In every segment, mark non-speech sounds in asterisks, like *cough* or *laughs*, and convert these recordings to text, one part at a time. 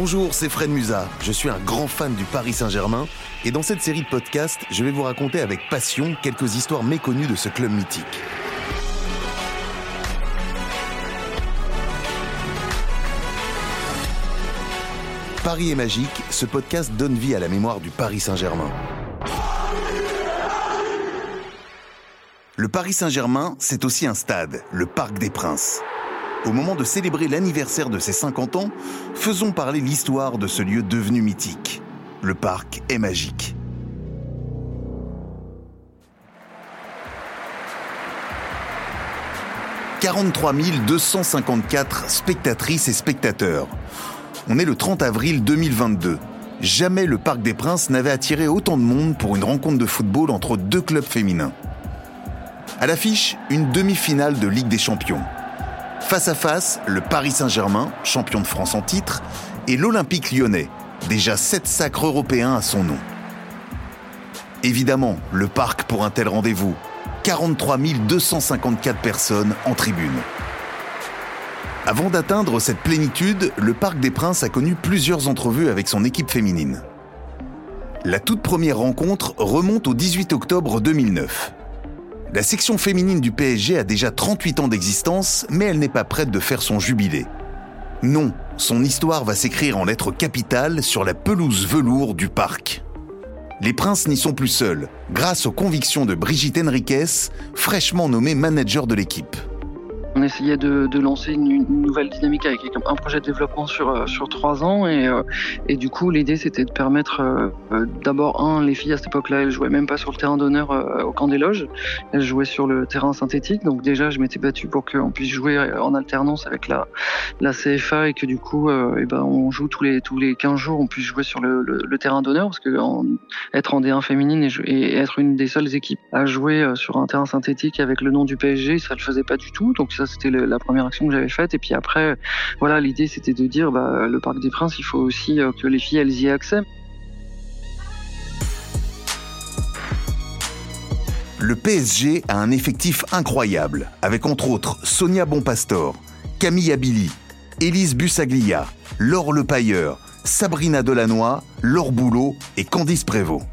Bonjour, c'est Fred Musa. Je suis un grand fan du Paris Saint-Germain et dans cette série de podcasts, je vais vous raconter avec passion quelques histoires méconnues de ce club mythique. Paris est magique, ce podcast donne vie à la mémoire du Paris Saint-Germain. Le Paris Saint-Germain, c'est aussi un stade, le Parc des Princes. Au moment de célébrer l'anniversaire de ses 50 ans, faisons parler l'histoire de ce lieu devenu mythique. Le parc est magique. « 43 254 spectatrices et spectateurs. On est le 30 avril 2022. Jamais le Parc des Princes n'avait attiré autant de monde pour une rencontre de football entre deux clubs féminins. À l'affiche, une demi-finale de Ligue des Champions. Face à face, le Paris Saint-Germain, champion de France en titre, et l'Olympique lyonnais, déjà sept sacres européens à son nom. Évidemment, le parc pour un tel rendez-vous. 43 254 personnes en tribune. Avant d'atteindre cette plénitude, le Parc des Princes a connu plusieurs entrevues avec son équipe féminine. La toute première rencontre remonte au 18 octobre 2009. La section féminine du PSG a déjà 38 ans d'existence, mais elle n'est pas prête de faire son jubilé. Non, son histoire va s'écrire en lettres capitales sur la pelouse velours du parc. Les princes n'y sont plus seuls, grâce aux convictions de Brigitte Henriquez, fraîchement nommée manager de l'équipe. On essayait de, lancer une, nouvelle dynamique avec un projet de développement sur, euh, trois ans. Et, euh, et du coup, l'idée, c'était de permettre euh, d'abord, un, les filles à cette époque-là, elles jouaient même pas sur le terrain d'honneur au camp des loges. Elles jouaient sur le terrain synthétique. Donc déjà, je m'étais battu pour qu'on puisse jouer en alternance avec la, CFA et que du coup, et ben, on joue tous les, tous les 15 jours, on puisse jouer sur le, terrain d'honneur. Parce que en D1 féminine et, et, être une des seules équipes à jouer sur un terrain synthétique avec le nom du PSG, ça le faisait pas du tout. Donc ça, c'était la première action que j'avais faite. Et puis après, voilà, l'idée c'était de dire, bah, le Parc des Princes, il faut aussi euh, que les filles y aient accès. Le PSG a un effectif incroyable, avec entre autres Sonia Bonpastor, Camille Abili, Élise Bussaglia, Laure Lepailleur, Sabrina Delannoy, Laure Boulot et Candice Prévost.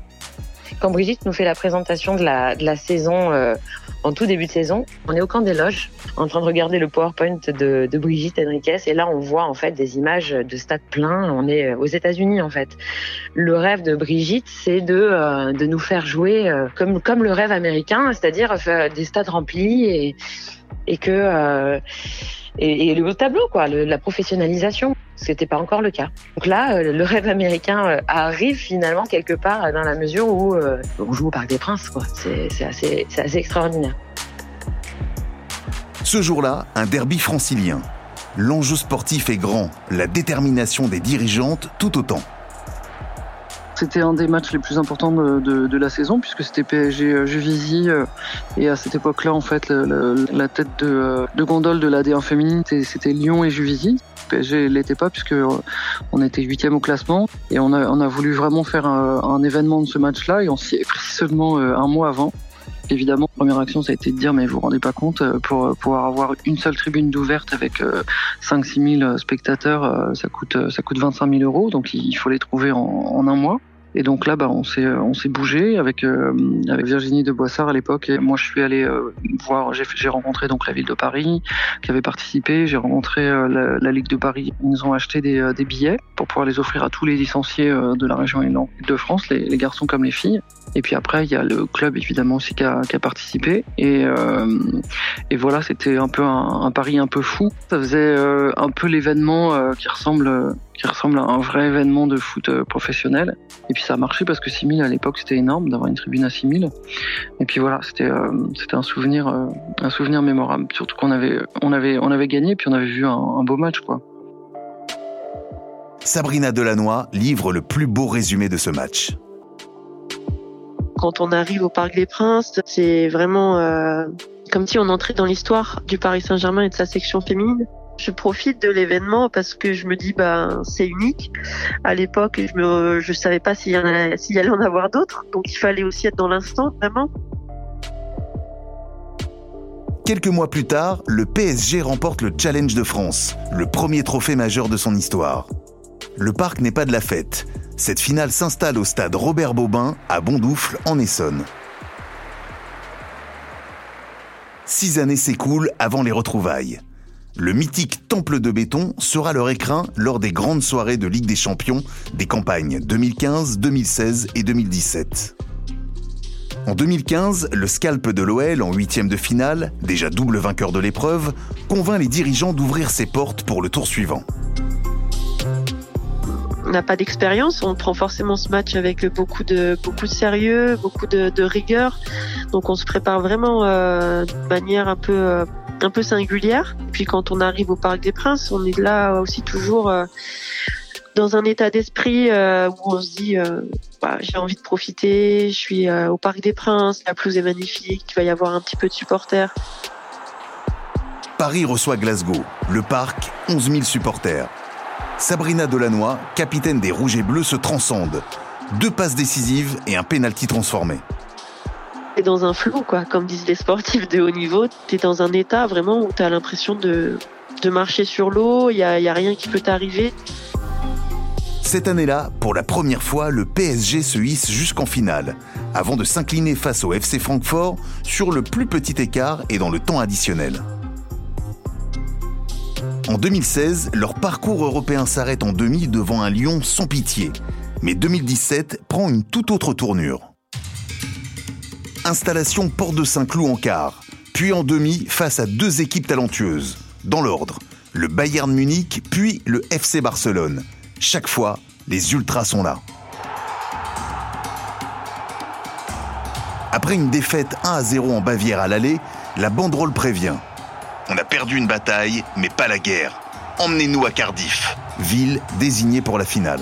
Quand Brigitte nous fait la présentation de la, saison euh, en tout début de saison, on est au camp des loges en train de regarder le PowerPoint de, Brigitte Henriquez et là on voit en fait des images de stades pleins. On est aux États-Unis en fait. Le rêve de Brigitte, c'est de, euh, de nous faire jouer euh, comme, comme le rêve américain, c'est-à-dire des stades remplis et, et que et, le tableau quoi, la professionnalisation. Ce n'était pas encore le cas. Donc là, euh, le rêve américain euh, arrive finalement quelque part dans la mesure où euh, on joue au Parc des Princes. C'est assez, assez extraordinaire. Ce jour-là, un derby francilien. L'enjeu sportif est grand, la détermination des dirigeantes tout autant. C'était un des matchs les plus importants de, la saison puisque c'était PSG Juvisy et à cette époque-là en fait la tête de, de gondole de la D1 féminine c'était Lyon et Juvisy. PSG l'était pas puisque euh, on était huitième au classement et on a, voulu vraiment faire un, événement de ce match-là et on s'y est pris seulement euh, un mois avant. Évidemment, première action, ça a été de dire, mais vous vous rendez pas compte, euh, pour pouvoir avoir une seule tribune d'ouverte avec 5-6 000 spectateurs, ça coûte, ça coûte 25 000 euros, donc il faut les trouver en, en un mois. Et donc là, bah, on s'est on s'est bougé avec euh, avec Virginie de Boissard à l'époque. Et moi, je suis allé euh, voir. J'ai rencontré donc la ville de Paris qui avait participé. J'ai rencontré euh, la, Ligue de Paris. Ils nous ont acheté des, billets pour pouvoir les offrir à tous les licenciés de la région de France, les, garçons comme les filles. Et puis après, il y a le club évidemment aussi qui a, participé. Et et voilà, c'était un peu un, un, pari un peu fou. Ça faisait un peu l'événement qui ressemble qui ressemble à un vrai événement de foot professionnel. Et puis ça a marché parce que 6000 à l'époque c'était énorme d'avoir une tribune à 6000. Et puis voilà, c'était euh, c'était un souvenir euh, un souvenir mémorable. Surtout qu'on avait on avait on avait gagné puis on avait vu un, un beau match quoi. Sabrina Delannoy livre le plus beau résumé de ce match. Quand on arrive au Parc des Princes, c'est vraiment euh, comme si on entrait dans l'histoire du Paris Saint-Germain et de sa section féminine. Je profite de l'événement parce que je me dis bah c'est unique. À l'époque, je je savais pas s'il allait en avoir d'autres, donc il fallait aussi être dans l'instant vraiment. Quelques mois plus tard, le PSG remporte le Challenge de France, le premier trophée majeur de son histoire. le parc n'est pas de la fête. Cette finale s'installe au stade Robert Bobin à Bondoufle en Essonne. Six années s'écoulent avant les retrouvailles. Le mythique Temple de béton sera leur écrin lors des grandes soirées de Ligue des Champions des campagnes 2015, 2016 et 2017. En 2015, le scalp de l'OL en huitième de finale, déjà double vainqueur de l'épreuve, convainc les dirigeants d'ouvrir ses portes pour le tour suivant. On n'a pas d'expérience, on prend forcément ce match avec beaucoup de sérieux, beaucoup de, rigueur. Donc on se prépare vraiment euh, de manière un peu euh, un peu singulière. Puis quand on arrive au Parc des Princes, on est là aussi toujours euh, dans un état d'esprit euh, où on se dit euh, bah, j'ai envie de profiter, je suis au Parc des Princes, la pelouse est magnifique, il va y avoir un petit peu de supporters. Paris reçoit Glasgow, le parc, 11 000 supporters. Sabrina Delannoy, capitaine des Rouges et Bleus, se transcende. Deux passes décisives et un pénalty transformé. T'es dans un flou, quoi. Comme disent les sportifs de haut niveau, t'es dans un état vraiment où t'as l'impression de, de marcher sur l'eau, il n'y a, y a rien qui peut t'arriver. Cette année-là, pour la première fois, le PSG se hisse jusqu'en finale, avant de s'incliner face au FC Francfort sur le plus petit écart et dans le temps additionnel. En 2016, leur parcours européen s'arrête en demi devant un Lyon sans pitié. Mais 2017 prend une toute autre tournure. Installation Porte de Saint-Cloud en quart, puis en demi face à deux équipes talentueuses. Dans l'ordre, le Bayern Munich, puis le FC Barcelone. Chaque fois, les ultras sont là. Après une défaite 1 à 0 en Bavière à l'aller, la banderole prévient. On a perdu une bataille, mais pas la guerre. Emmenez-nous à Cardiff, ville désignée pour la finale.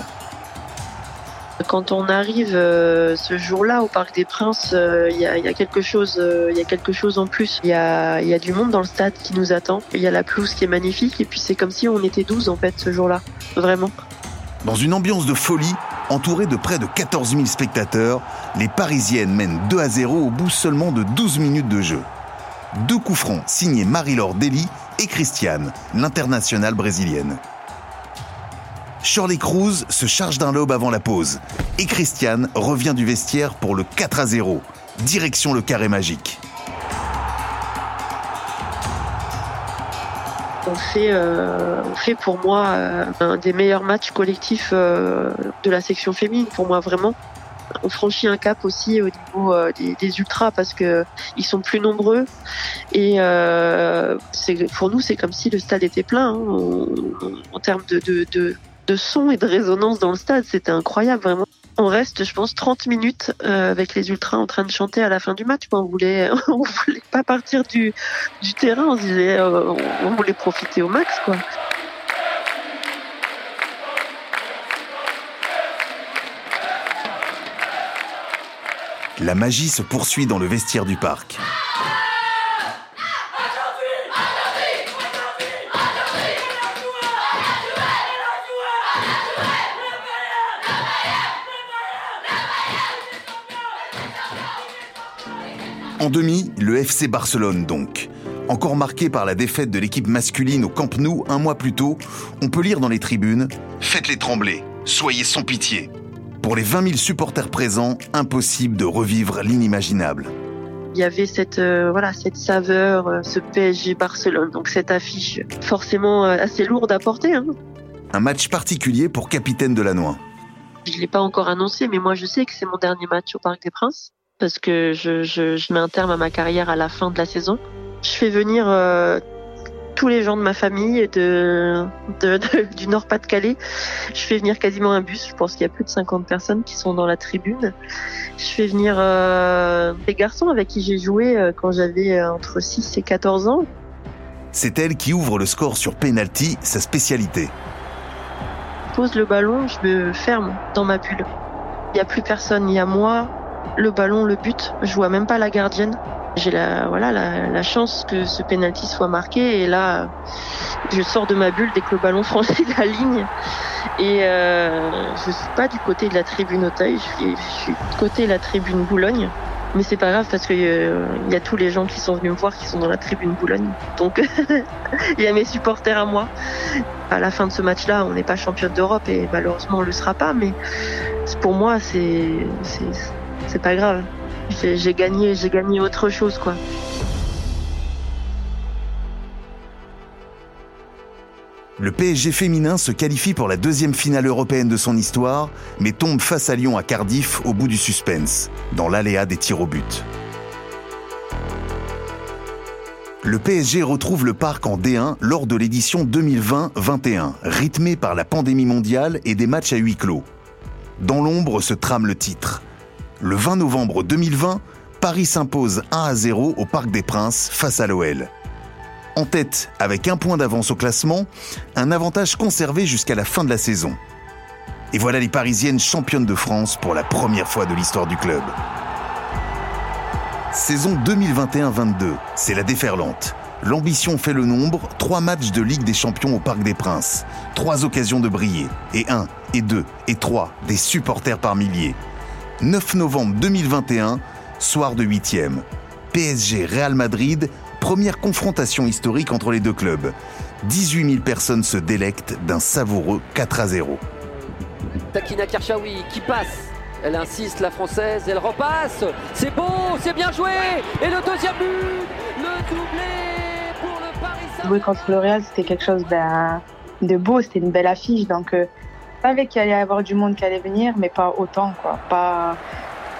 Quand on arrive euh, ce jour-là au Parc des Princes, euh, il y, a, quelque chose, euh, il y a quelque chose en plus. Il y a, du monde dans le stade qui nous attend. Il y a la pelouse qui est magnifique et puis c'est comme si on était 12 en fait ce jour-là, vraiment. Dans une ambiance de folie, entourée de près de 14 000 spectateurs, les Parisiennes mènent 2 à 0 au bout seulement de 12 minutes de jeu. Deux coups francs signés Marie-Laure Dely et Christiane, l'internationale brésilienne. Shirley Cruz se charge d'un lobe avant la pause et Christiane revient du vestiaire pour le 4 à 0, direction le carré magique. On fait, euh, fait pour moi euh, un des meilleurs matchs collectifs euh, de la section féminine, pour moi vraiment. On franchit un cap aussi au niveau des, ultras parce que ils sont plus nombreux et pour nous c'est comme si le stade était plein hein, en, termes de son et de résonance dans le stade. C'était incroyable vraiment. On reste, je pense, 30 minutes euh, avec les ultras en train de chanter à la fin du match. On voulait, *laughs* voulait pas partir du, du terrain. On disait, euh, on voulait profiter au max, quoi. La magie se poursuit dans le vestiaire du parc. En demi, le FC Barcelone donc. Encore marqué par la défaite de l'équipe masculine au Camp Nou un mois plus tôt, on peut lire dans les tribunes Faites-les trembler, soyez sans pitié. Pour les 20 000 supporters présents, impossible de revivre l'inimaginable. Il y avait cette euh, voilà cette saveur, euh, ce PSG Barcelone, donc cette affiche forcément euh, assez lourde à porter. Hein. Un match particulier pour capitaine de la Noix. Je l'ai pas encore annoncé, mais moi je sais que c'est mon dernier match au Parc des Princes parce que je, je, je, mets un terme à ma carrière à la fin de la saison. Je fais venir euh, tous les gens de ma famille de, de, *laughs* du Nord-Pas-de-Calais. Je fais venir quasiment un bus. Je pense qu'il y a plus de 50 personnes qui sont dans la tribune. Je fais venir euh, des garçons avec qui j'ai joué euh, quand j'avais euh, entre 6 et 14 ans. C'est elle qui ouvre le score sur penalty, sa spécialité. Je pose le ballon, je me ferme dans ma bulle. Il n'y a plus personne, il y a moi, le ballon, le but. Je vois même pas la gardienne. J'ai la chance que ce penalty soit marqué et là je sors de ma bulle dès que le ballon *laughs* franchit la ligne et euh, je suis pas du côté de la tribune Auteuil, je suis, du côté de la tribune Boulogne Mais c'est pas grave parce qu'il euh, y a tous les gens qui sont venus me voir qui sont dans la tribune Boulogne. Donc il *laughs* y a mes supporters à moi. À la fin de ce match-là, on n'est pas championne d'Europe et malheureusement on le sera pas. Mais pour moi, c'est c'est pas grave. J'ai gagné, autre chose quoi. Le PSG féminin se qualifie pour la deuxième finale européenne de son histoire, mais tombe face à Lyon à Cardiff au bout du suspense, dans l'aléa des tirs au but. Le PSG retrouve le parc en D1 lors de l'édition 2020-21, rythmée par la pandémie mondiale et des matchs à huis clos. Dans l'ombre se trame le titre. Le 20 novembre 2020, Paris s'impose 1 à 0 au Parc des Princes face à l'OL en tête avec un point d'avance au classement, un avantage conservé jusqu'à la fin de la saison. Et voilà les Parisiennes championnes de France pour la première fois de l'histoire du club. Saison 2021-22, c'est la déferlante. L'ambition fait le nombre, trois matchs de Ligue des Champions au Parc des Princes, trois occasions de briller, et un, et deux, et trois, des supporters par milliers. 9 novembre 2021, soir de 8 PSG Real Madrid, première confrontation historique entre les deux clubs. 18 000 personnes se délectent d'un savoureux 4 à 0. Takina Karchaoui qui passe. Elle insiste, la française, elle repasse. C'est beau, c'est bien joué. Et le deuxième but, le doublé pour le Paris Saint-Germain. Jouer contre le Real, c'était quelque chose de beau, c'était une belle affiche. Donc, euh, savais qu'il allait y avoir du monde qui allait venir, mais pas autant, quoi. Pas,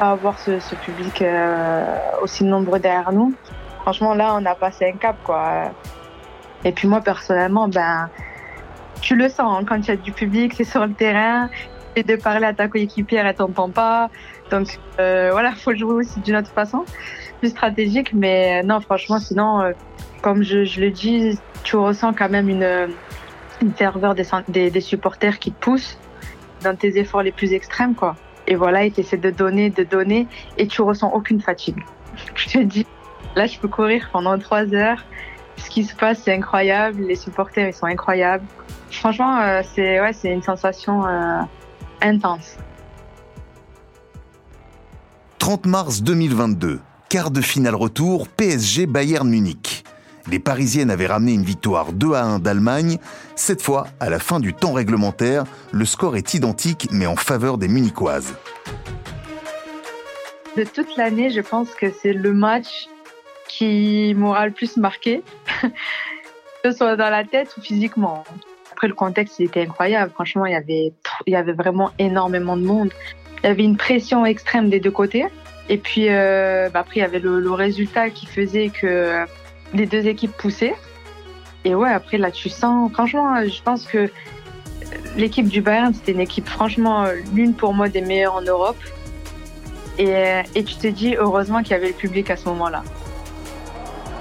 avoir ce, public euh, aussi nombreux derrière nous franchement, là, on a passé un cap, quoi. Et puis moi, personnellement, ben, tu le sens hein, quand il y a du public, c'est sur le terrain, et de parler à ta coéquipière, elle t'entend pas. Donc euh, voilà, faut jouer aussi d'une autre façon, plus stratégique. Mais non, franchement, sinon, euh, comme je, le dis, tu ressens quand même une, une ferveur des, supporters qui te poussent dans tes efforts les plus extrêmes, quoi. Et voilà, et tu essaies de donner, de donner, et tu ressens aucune fatigue. *laughs* Je te dis, Là, je peux courir pendant trois heures. Ce qui se passe, c'est incroyable. Les supporters, ils sont incroyables. Franchement, euh, c'est ouais, c'est une sensation euh, intense. 30 mars 2022, quart de finale retour PSG Bayern Munich. Les Parisiennes avaient ramené une victoire 2 à 1 d'Allemagne. Cette fois, à la fin du temps réglementaire, le score est identique mais en faveur des Munichoises. De toute l'année, je pense que c'est le match qui m'aura le plus marqué, *laughs* que ce soit dans la tête ou physiquement. Après, le contexte, il était incroyable. Franchement, il y avait, il y avait vraiment énormément de monde. Il y avait une pression extrême des deux côtés. Et puis, euh, bah, après, il y avait le, résultat qui faisait que les deux équipes poussaient. Et ouais, après, là, tu sens, franchement, je pense que l'équipe du Bayern, c'était une équipe, franchement, l'une pour moi des meilleures en Europe. Et, et tu te dis, heureusement qu'il y avait le public à ce moment-là.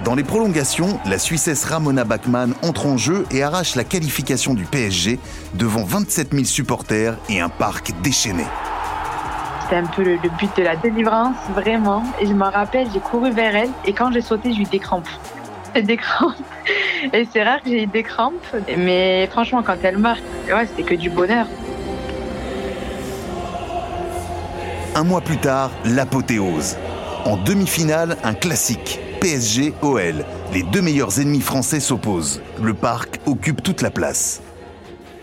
Dans les prolongations, la Suissesse Ramona Bachmann entre en jeu et arrache la qualification du PSG devant 27 000 supporters et un parc déchaîné. C'était un peu le, but de la délivrance, vraiment. Et je me rappelle, j'ai couru vers elle et quand j'ai sauté, j'ai eu des crampes. *laughs* Des crampes. Et c'est rare que j'ai des crampes. Mais franchement, quand elle marque, ouais, c'était que du bonheur. Un mois plus tard, l'apothéose. En demi-finale, un classique. PSG-OL. Les deux meilleurs ennemis français s'opposent. Le parc occupe toute la place.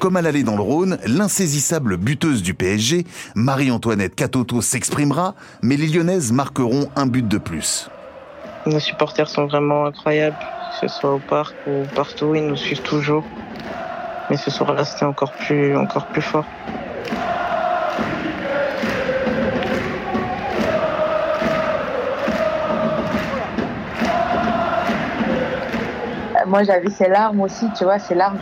Comme à l'aller dans le Rhône, l'insaisissable buteuse du PSG, Marie-Antoinette Catoto s'exprimera, mais les Lyonnaises marqueront un but de plus. Nos supporters sont vraiment incroyables, que ce soit au parc ou partout, ils nous suivent toujours. Mais ce soir-là, c'était encore plus, encore plus fort. moi j'avais ces larmes aussi, tu vois, ces larmes.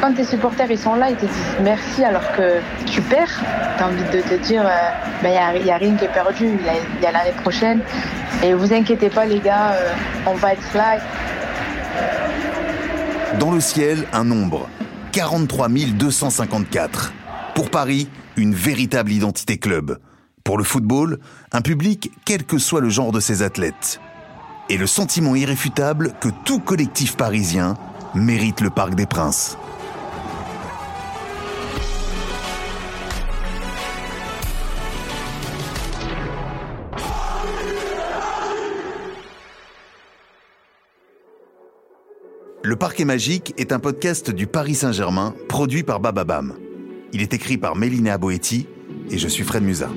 Quand tes supporters ils sont là, ils te disent merci alors que tu perds, tu as envie de te dire, il euh, n'y ben, a, rien qui est perdu, il y a, l'année prochaine. Et vous inquiétez pas les gars, euh, on va être là. Dans le ciel, un nombre, 43 254. Pour Paris, une véritable identité club. Pour le football, un public quel que soit le genre de ses athlètes. Et le sentiment irréfutable que tout collectif parisien mérite le Parc des Princes. Le Parquet Magique est un podcast du Paris Saint-Germain, produit par Bababam. Il est écrit par Mélina Boetti et je suis Fred Musa.